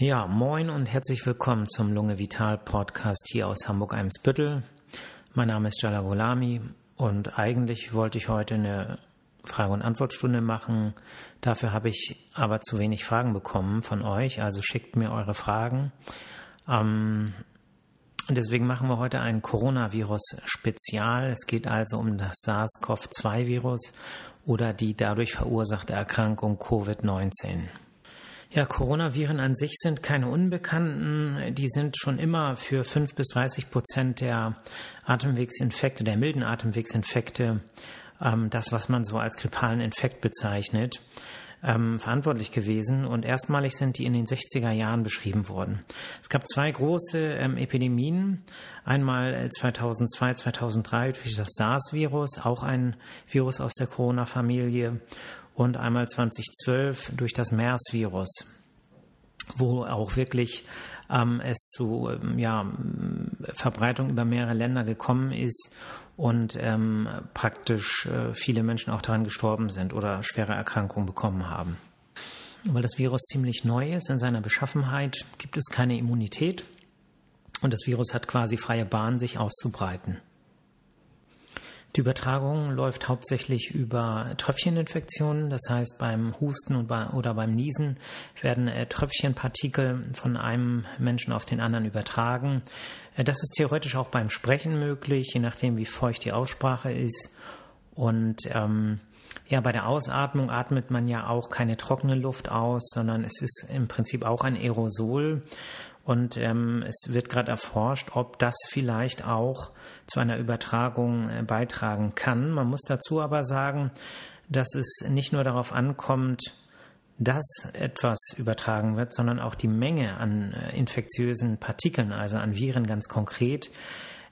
Ja, moin und herzlich willkommen zum Lunge Vital Podcast hier aus Hamburg-Eimsbüttel. Mein Name ist Jala Golami und eigentlich wollte ich heute eine Frage- und Antwortstunde machen. Dafür habe ich aber zu wenig Fragen bekommen von euch, also schickt mir eure Fragen. Ähm, deswegen machen wir heute ein Coronavirus-Spezial. Es geht also um das SARS-CoV-2-Virus oder die dadurch verursachte Erkrankung Covid-19. Ja, Coronaviren an sich sind keine Unbekannten. Die sind schon immer für 5 bis 30 Prozent der Atemwegsinfekte, der milden Atemwegsinfekte, ähm, das, was man so als grippalen Infekt bezeichnet, ähm, verantwortlich gewesen. Und erstmalig sind die in den 60er Jahren beschrieben worden. Es gab zwei große ähm, Epidemien. Einmal 2002, äh, 2003 durch das SARS-Virus, auch ein Virus aus der Corona-Familie und einmal 2012 durch das MERS-Virus, wo auch wirklich ähm, es zu ähm, ja, Verbreitung über mehrere Länder gekommen ist und ähm, praktisch äh, viele Menschen auch daran gestorben sind oder schwere Erkrankungen bekommen haben. Weil das Virus ziemlich neu ist in seiner Beschaffenheit, gibt es keine Immunität und das Virus hat quasi freie Bahn, sich auszubreiten. Die Übertragung läuft hauptsächlich über Tröpfcheninfektionen, das heißt beim Husten oder beim Niesen werden äh, Tröpfchenpartikel von einem Menschen auf den anderen übertragen. Äh, das ist theoretisch auch beim Sprechen möglich, je nachdem wie feucht die Aussprache ist. Und ähm, ja, bei der Ausatmung atmet man ja auch keine trockene Luft aus, sondern es ist im Prinzip auch ein Aerosol. Und ähm, es wird gerade erforscht, ob das vielleicht auch zu einer Übertragung äh, beitragen kann. Man muss dazu aber sagen, dass es nicht nur darauf ankommt, dass etwas übertragen wird, sondern auch die Menge an äh, infektiösen Partikeln, also an Viren ganz konkret,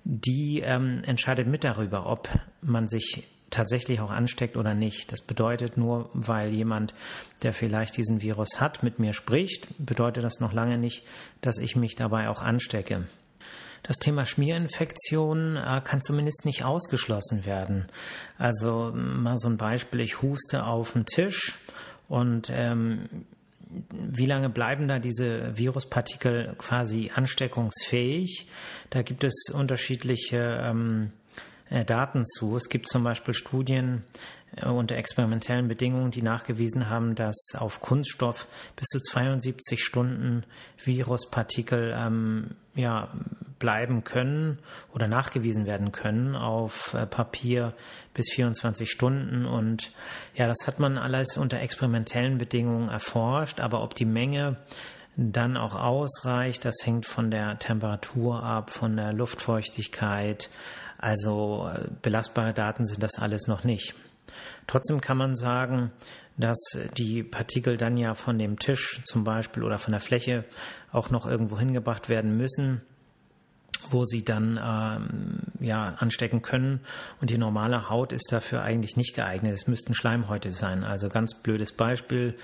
die ähm, entscheidet mit darüber, ob man sich tatsächlich auch ansteckt oder nicht. Das bedeutet nur, weil jemand, der vielleicht diesen Virus hat, mit mir spricht, bedeutet das noch lange nicht, dass ich mich dabei auch anstecke. Das Thema Schmierinfektion äh, kann zumindest nicht ausgeschlossen werden. Also mal so ein Beispiel, ich huste auf den Tisch und ähm, wie lange bleiben da diese Viruspartikel quasi ansteckungsfähig? Da gibt es unterschiedliche ähm, äh, Daten zu. Es gibt zum Beispiel Studien äh, unter experimentellen Bedingungen, die nachgewiesen haben, dass auf Kunststoff bis zu 72 Stunden Viruspartikel ähm, ja, bleiben können oder nachgewiesen werden können auf äh, Papier bis 24 Stunden. Und ja, das hat man alles unter experimentellen Bedingungen erforscht, aber ob die Menge dann auch ausreicht, das hängt von der Temperatur ab, von der Luftfeuchtigkeit, also äh, belastbare Daten sind das alles noch nicht. Trotzdem kann man sagen, dass die Partikel dann ja von dem Tisch zum Beispiel oder von der Fläche auch noch irgendwo hingebracht werden müssen, wo sie dann ähm, ja anstecken können. Und die normale Haut ist dafür eigentlich nicht geeignet. Es müssten Schleimhäute sein. Also ganz blödes Beispiel.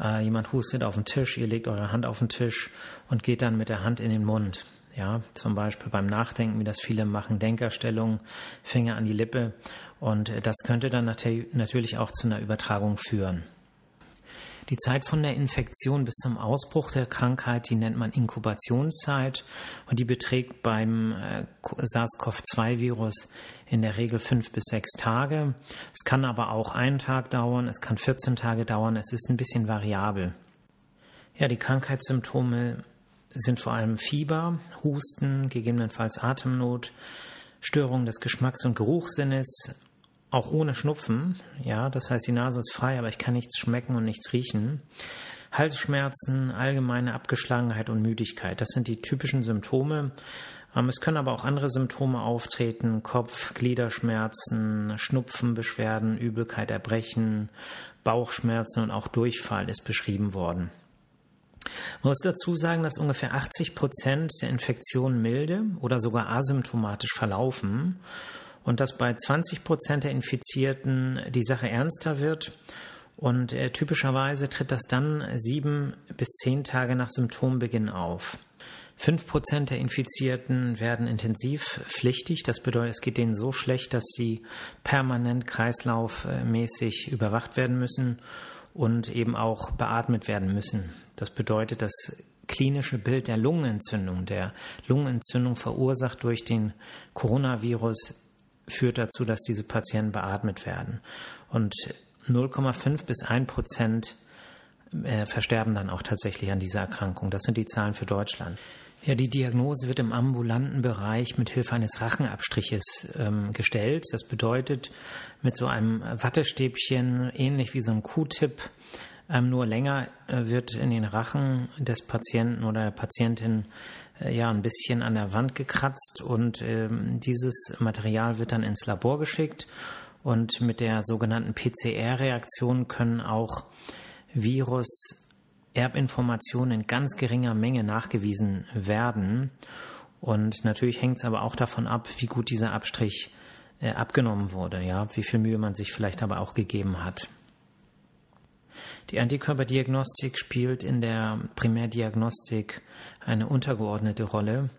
Äh, jemand hustet auf den Tisch, ihr legt eure Hand auf den Tisch und geht dann mit der Hand in den Mund. Ja, zum Beispiel beim Nachdenken, wie das viele machen, Denkerstellung, Finger an die Lippe. Und das könnte dann natürlich auch zu einer Übertragung führen. Die Zeit von der Infektion bis zum Ausbruch der Krankheit, die nennt man Inkubationszeit und die beträgt beim äh, SARS-CoV-2-Virus in der Regel fünf bis sechs Tage. Es kann aber auch einen Tag dauern, es kann 14 Tage dauern, es ist ein bisschen variabel. Ja, die Krankheitssymptome sind vor allem Fieber, Husten, gegebenenfalls Atemnot, Störung des Geschmacks- und Geruchssinnes, auch ohne Schnupfen. Ja, das heißt, die Nase ist frei, aber ich kann nichts schmecken und nichts riechen. Halsschmerzen, allgemeine Abgeschlagenheit und Müdigkeit. Das sind die typischen Symptome. Ähm, es können aber auch andere Symptome auftreten. Kopf, Gliederschmerzen, Schnupfenbeschwerden, Übelkeit, Erbrechen, Bauchschmerzen und auch Durchfall ist beschrieben worden. Man muss dazu sagen, dass ungefähr 80 Prozent der Infektionen milde oder sogar asymptomatisch verlaufen und dass bei 20 Prozent der Infizierten die Sache ernster wird. Und äh, typischerweise tritt das dann sieben bis zehn Tage nach Symptombeginn auf. Fünf Prozent der Infizierten werden intensiv pflichtig. Das bedeutet, es geht denen so schlecht, dass sie permanent kreislaufmäßig überwacht werden müssen und eben auch beatmet werden müssen. Das bedeutet, dass klinische Bild der Lungenentzündung, der Lungenentzündung verursacht durch den Coronavirus, führt dazu, dass diese Patienten beatmet werden. Und 0,5 bis 1 Prozent äh, versterben dann auch tatsächlich an dieser Erkrankung. Das sind die Zahlen für Deutschland. Ja, die Diagnose wird im ambulanten Bereich mit Hilfe eines Rachenabstriches ähm, gestellt. Das bedeutet, mit so einem Wattestäbchen, ähnlich wie so ein Q-Tip, ähm, nur länger äh, wird in den Rachen des Patienten oder der Patientin äh, ja ein bisschen an der Wand gekratzt und ähm, dieses Material wird dann ins Labor geschickt und mit der sogenannten PCR-Reaktion können auch Virus Erbinformationen in ganz geringer Menge nachgewiesen werden. Und natürlich hängt es aber auch davon ab, wie gut dieser Abstrich äh, abgenommen wurde, ja, wie viel Mühe man sich vielleicht aber auch gegeben hat. Die Antikörperdiagnostik spielt in der Primärdiagnostik eine untergeordnete Rolle,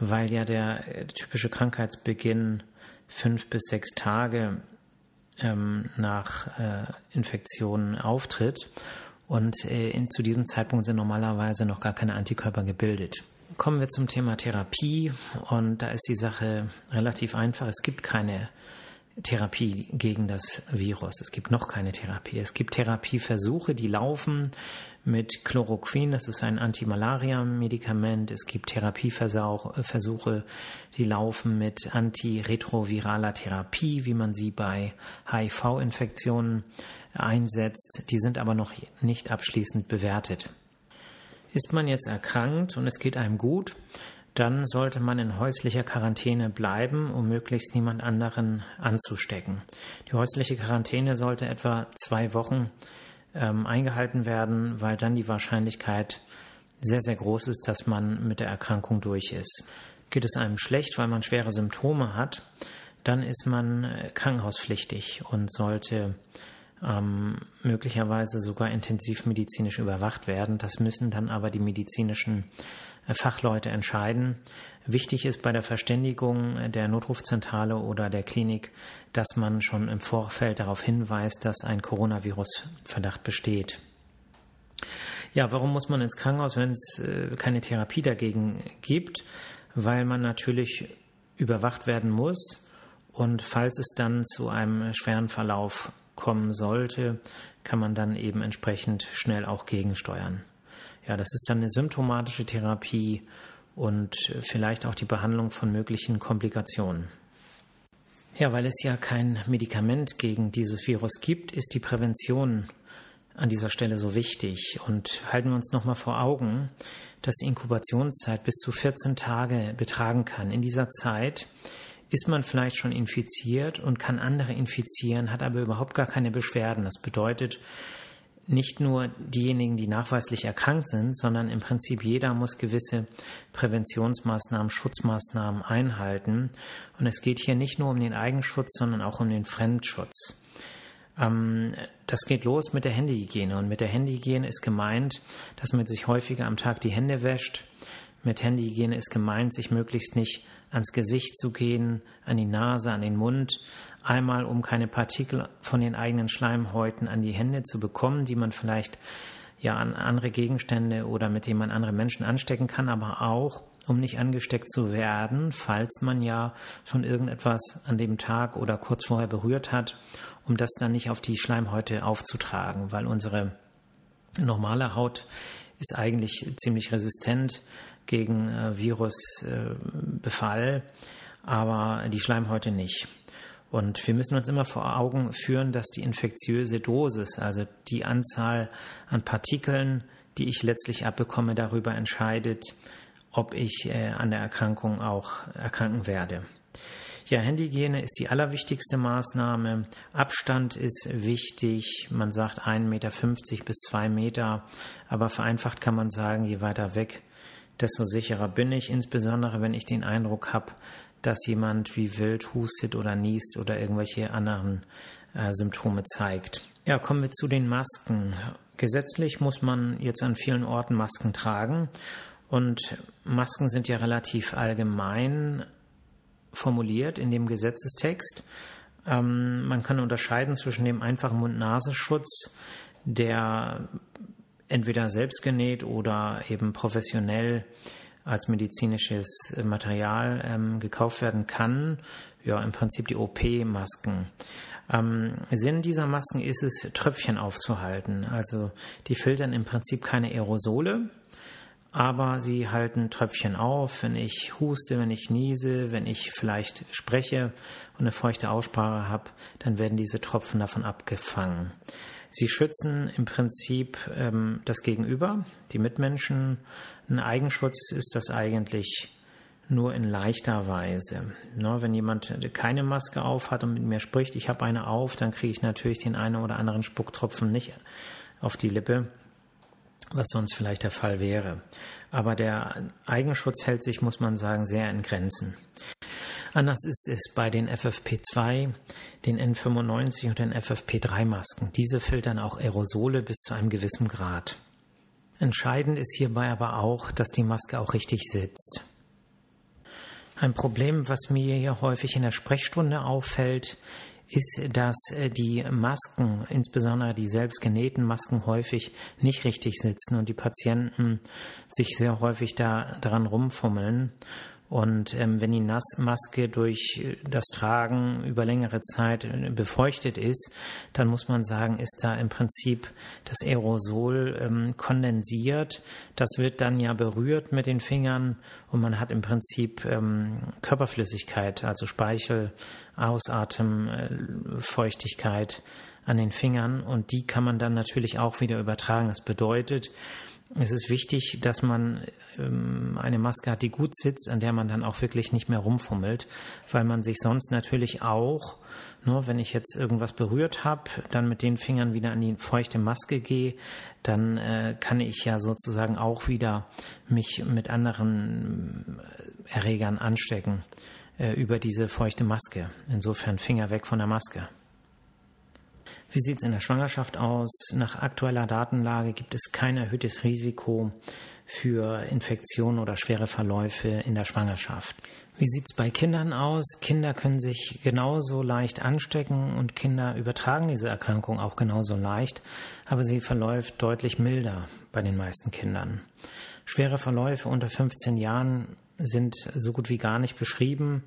weil ja der typische Krankheitsbeginn fünf bis sechs Tage ähm, nach äh, Infektionen auftritt und äh, in, zu diesem Zeitpunkt sind normalerweise noch gar keine Antikörper gebildet. Kommen wir zum Thema Therapie und da ist die Sache relativ einfach. Es gibt keine Therapie gegen das Virus. Es gibt noch keine Therapie. Es gibt Therapieversuche, die laufen mit Chloroquin, das ist ein Antimalaria-Medikament. Es gibt Therapieversuche, die laufen mit antiretroviraler Therapie, wie man sie bei HIV-Infektionen einsetzt. Die sind aber noch nicht abschließend bewertet. Ist man jetzt erkrankt und es geht einem gut, dann sollte man in häuslicher Quarantäne bleiben, um möglichst niemand anderen anzustecken. Die häusliche Quarantäne sollte etwa zwei Wochen ähm, eingehalten werden, weil dann die Wahrscheinlichkeit sehr, sehr groß ist, dass man mit der Erkrankung durch ist. Geht es einem schlecht, weil man schwere Symptome hat, dann ist man äh, krankenhauspflichtig und sollte ähm, möglicherweise sogar intensivmedizinisch überwacht werden. Das müssen dann aber die medizinischen Fachleute entscheiden. Wichtig ist bei der Verständigung der Notrufzentrale oder der Klinik, dass man schon im Vorfeld darauf hinweist, dass ein Coronavirus-Verdacht besteht. Ja, warum muss man ins Krankenhaus, wenn es äh, keine Therapie dagegen gibt? Weil man natürlich überwacht werden muss und falls es dann zu einem schweren Verlauf kommen sollte, kann man dann eben entsprechend schnell auch gegensteuern. Ja, das ist dann eine symptomatische Therapie und vielleicht auch die Behandlung von möglichen Komplikationen. Ja, weil es ja kein Medikament gegen dieses Virus gibt, ist die Prävention an dieser Stelle so wichtig. Und halten wir uns nochmal vor Augen, dass die Inkubationszeit bis zu 14 Tage betragen kann. In dieser Zeit ist man vielleicht schon infiziert und kann andere infizieren, hat aber überhaupt gar keine Beschwerden. Das bedeutet, nicht nur diejenigen, die nachweislich erkrankt sind, sondern im Prinzip jeder muss gewisse Präventionsmaßnahmen, Schutzmaßnahmen einhalten. Und es geht hier nicht nur um den Eigenschutz, sondern auch um den Fremdschutz. Ähm, das geht los mit der Händehygiene. Und mit der Händehygiene ist gemeint, dass man sich häufiger am Tag die Hände wäscht. Mit Händehygiene ist gemeint, sich möglichst nicht ans Gesicht zu gehen, an die Nase, an den Mund, einmal um keine Partikel von den eigenen Schleimhäuten an die Hände zu bekommen, die man vielleicht ja an andere Gegenstände oder mit denen man andere Menschen anstecken kann, aber auch um nicht angesteckt zu werden, falls man ja schon irgendetwas an dem Tag oder kurz vorher berührt hat, um das dann nicht auf die Schleimhäute aufzutragen, weil unsere normale Haut ist eigentlich ziemlich resistent gegen äh, Virusbefall, aber die Schleimhäute nicht. Und wir müssen uns immer vor Augen führen, dass die infektiöse Dosis, also die Anzahl an Partikeln, die ich letztlich abbekomme, darüber entscheidet, ob ich äh, an der Erkrankung auch erkranken werde. Ja, Handyhygiene ist die allerwichtigste Maßnahme. Abstand ist wichtig. Man sagt 1,50 Meter bis 2 Meter. Aber vereinfacht kann man sagen, je weiter weg, desto sicherer bin ich, insbesondere wenn ich den Eindruck habe, dass jemand wie wild hustet oder niest oder irgendwelche anderen äh, Symptome zeigt. Ja, kommen wir zu den Masken. Gesetzlich muss man jetzt an vielen Orten Masken tragen und Masken sind ja relativ allgemein formuliert in dem Gesetzestext. Ähm, man kann unterscheiden zwischen dem einfachen Mund-Nasenschutz, der entweder selbst genäht oder eben professionell als medizinisches Material ähm, gekauft werden kann. Ja, im Prinzip die OP-Masken. Ähm, Sinn dieser Masken ist es, Tröpfchen aufzuhalten. Also die filtern im Prinzip keine Aerosole, aber sie halten Tröpfchen auf, wenn ich huste, wenn ich niese, wenn ich vielleicht spreche und eine feuchte Aussprache habe, dann werden diese Tropfen davon abgefangen. Sie schützen im Prinzip ähm, das Gegenüber, die Mitmenschen. Ein Eigenschutz ist das eigentlich nur in leichter Weise. Ne, wenn jemand keine Maske auf hat und mit mir spricht, ich habe eine auf, dann kriege ich natürlich den einen oder anderen Spucktropfen nicht auf die Lippe was sonst vielleicht der Fall wäre. Aber der Eigenschutz hält sich, muss man sagen, sehr in Grenzen. Anders ist es bei den FFP2, den N95 und den FFP3-Masken. Diese filtern auch Aerosole bis zu einem gewissen Grad. Entscheidend ist hierbei aber auch, dass die Maske auch richtig sitzt. Ein Problem, was mir hier häufig in der Sprechstunde auffällt, ist, dass äh, die Masken, insbesondere die selbstgenähten Masken, häufig nicht richtig sitzen und die Patienten sich sehr häufig da dran rumfummeln und ähm, wenn die Nassmaske durch äh, das Tragen über längere Zeit äh, befeuchtet ist, dann muss man sagen, ist da im Prinzip das Aerosol ähm, kondensiert. Das wird dann ja berührt mit den Fingern und man hat im Prinzip ähm, Körperflüssigkeit, also Speichel, Ausatmen, äh, Feuchtigkeit an den Fingern und die kann man dann natürlich auch wieder übertragen. Das bedeutet, es ist wichtig, dass man ähm, eine Maske hat, die gut sitzt, an der man dann auch wirklich nicht mehr rumfummelt, weil man sich sonst natürlich auch, nur wenn ich jetzt irgendwas berührt habe, dann mit den Fingern wieder an die feuchte Maske gehe, dann äh, kann ich ja sozusagen auch wieder mich mit anderen äh, Erregern anstecken äh, über diese feuchte Maske. Insofern Finger weg von der Maske. Wie sieht es in der Schwangerschaft aus? Nach aktueller Datenlage gibt es kein erhöhtes Risiko für Infektionen oder schwere Verläufe in der Schwangerschaft. Wie sieht es bei Kindern aus? Kinder können sich genauso leicht anstecken und Kinder übertragen diese Erkrankung auch genauso leicht, aber sie verläuft deutlich milder bei den meisten Kindern. Schwere Verläufe unter 15 Jahren sind so gut wie gar nicht beschrieben.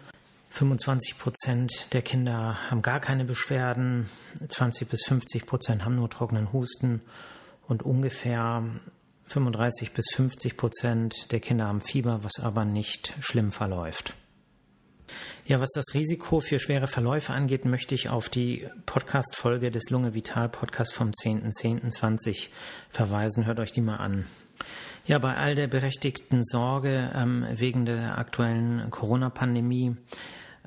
25 Prozent der Kinder haben gar keine Beschwerden, 20 bis 50 Prozent haben nur trockenen Husten und ungefähr 35 bis 50 Prozent der Kinder haben Fieber, was aber nicht schlimm verläuft. Ja, was das Risiko für schwere Verläufe angeht, möchte ich auf die Podcast-Folge des Lunge Vital Podcast vom 10.10.20 verweisen. Hört euch die mal an. Ja, bei all der berechtigten Sorge ähm, wegen der aktuellen Corona-Pandemie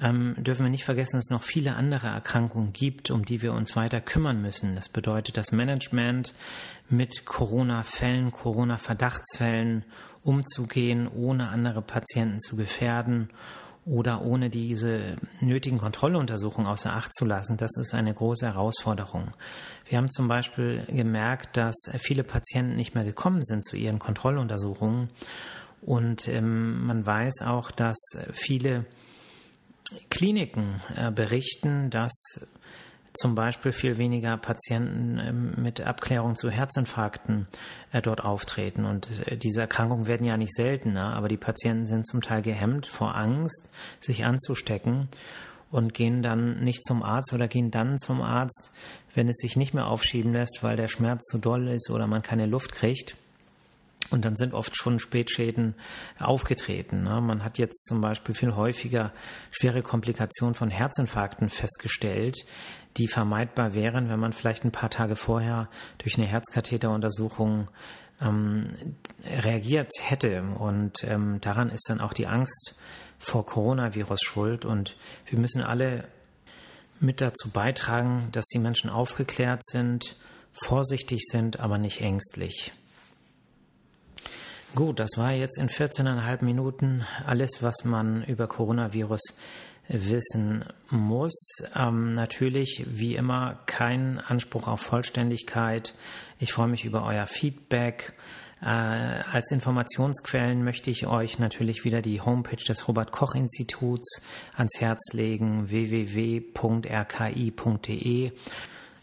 ähm, dürfen wir nicht vergessen, dass es noch viele andere Erkrankungen gibt, um die wir uns weiter kümmern müssen. Das bedeutet, das Management mit Corona-Fällen, Corona-Verdachtsfällen umzugehen, ohne andere Patienten zu gefährden oder ohne diese nötigen Kontrolluntersuchungen außer Acht zu lassen, das ist eine große Herausforderung. Wir haben zum Beispiel gemerkt, dass viele Patienten nicht mehr gekommen sind zu ihren Kontrolluntersuchungen und ähm, man weiß auch, dass viele Kliniken äh, berichten, dass zum Beispiel viel weniger Patienten ähm, mit Abklärung zu Herzinfarkten äh, dort auftreten. Und äh, diese Erkrankungen werden ja nicht seltener, aber die Patienten sind zum Teil gehemmt vor Angst, sich anzustecken und gehen dann nicht zum Arzt oder gehen dann zum Arzt, wenn es sich nicht mehr aufschieben lässt, weil der Schmerz zu doll ist oder man keine Luft kriegt. Und dann sind oft schon Spätschäden aufgetreten. Ne? Man hat jetzt zum Beispiel viel häufiger schwere Komplikationen von Herzinfarkten festgestellt, die vermeidbar wären, wenn man vielleicht ein paar Tage vorher durch eine Herzkatheteruntersuchung ähm, reagiert hätte. Und ähm, daran ist dann auch die Angst vor Coronavirus schuld. Und wir müssen alle mit dazu beitragen, dass die Menschen aufgeklärt sind, vorsichtig sind, aber nicht ängstlich. Gut, das war jetzt in 14,5 Minuten alles, was man über Coronavirus wissen muss. Ähm, natürlich, wie immer, kein Anspruch auf Vollständigkeit. Ich freue mich über euer Feedback. Äh, als Informationsquellen möchte ich euch natürlich wieder die Homepage des Robert Koch Instituts ans Herz legen, www.rki.de.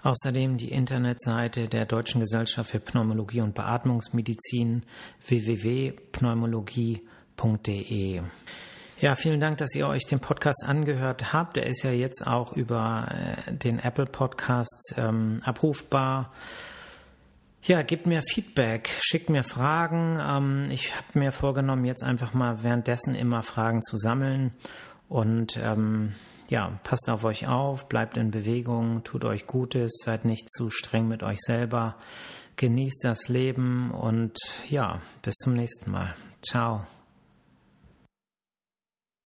Außerdem die Internetseite der Deutschen Gesellschaft für Pneumologie und Beatmungsmedizin www.pneumologie.de. Ja, vielen Dank, dass ihr euch den Podcast angehört habt. Er ist ja jetzt auch über äh, den Apple Podcast ähm, abrufbar. Ja, gebt mir Feedback, schickt mir Fragen. Ähm, ich habe mir vorgenommen, jetzt einfach mal währenddessen immer Fragen zu sammeln. Und ähm, ja, passt auf euch auf, bleibt in Bewegung, tut euch Gutes, seid nicht zu streng mit euch selber, genießt das Leben und ja, bis zum nächsten Mal. Ciao.